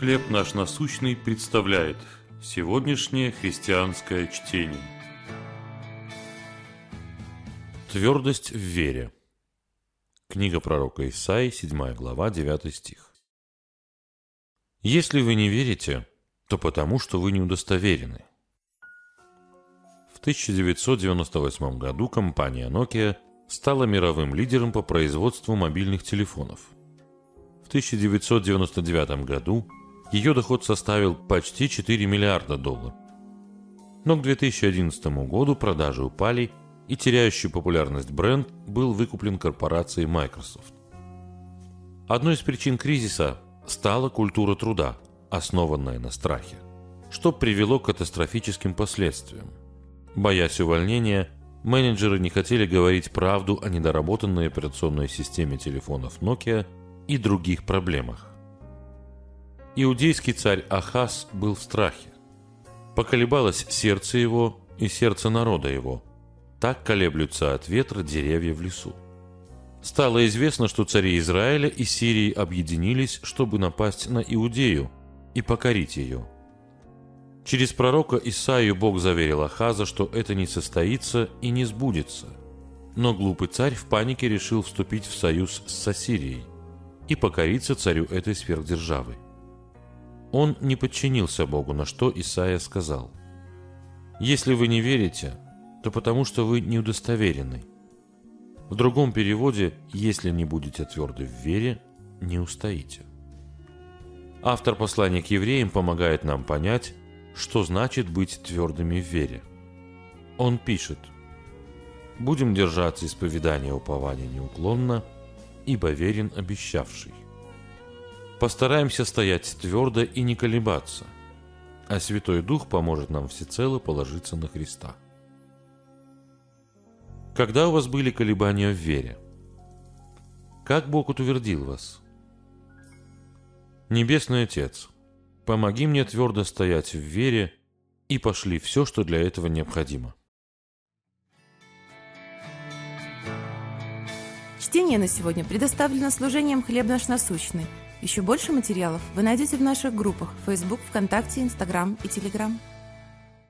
«Хлеб наш насущный» представляет сегодняшнее христианское чтение. Твердость в вере. Книга пророка Исаии, 7 глава, 9 стих. «Если вы не верите, то потому, что вы не удостоверены». В 1998 году компания Nokia стала мировым лидером по производству мобильных телефонов. В 1999 году ее доход составил почти 4 миллиарда долларов. Но к 2011 году продажи упали, и теряющий популярность бренд был выкуплен корпорацией Microsoft. Одной из причин кризиса стала культура труда, основанная на страхе, что привело к катастрофическим последствиям. Боясь увольнения, менеджеры не хотели говорить правду о недоработанной операционной системе телефонов Nokia и других проблемах. Иудейский царь Ахаз был в страхе. Поколебалось сердце его и сердце народа его. Так колеблются от ветра деревья в лесу. Стало известно, что цари Израиля и Сирии объединились, чтобы напасть на Иудею и покорить ее. Через пророка Исаию Бог заверил Ахаза, что это не состоится и не сбудется. Но глупый царь в панике решил вступить в союз с Ассирией и покориться царю этой сверхдержавы. Он не подчинился Богу, на что Исаия сказал, «Если вы не верите, то потому что вы не удостоверены». В другом переводе «Если не будете тверды в вере, не устоите». Автор послания к евреям помогает нам понять, что значит быть твердыми в вере. Он пишет, «Будем держаться исповедания упования неуклонно, ибо верен обещавший». Постараемся стоять твердо и не колебаться, а Святой Дух поможет нам всецело положиться на Христа. Когда у вас были колебания в вере? Как Бог утвердил вас? Небесный Отец, помоги мне твердо стоять в вере и пошли все, что для этого необходимо. Чтение на сегодня предоставлено служением «Хлеб наш насущный». Еще больше материалов вы найдете в наших группах Facebook, ВКонтакте, Инстаграм и Телеграм.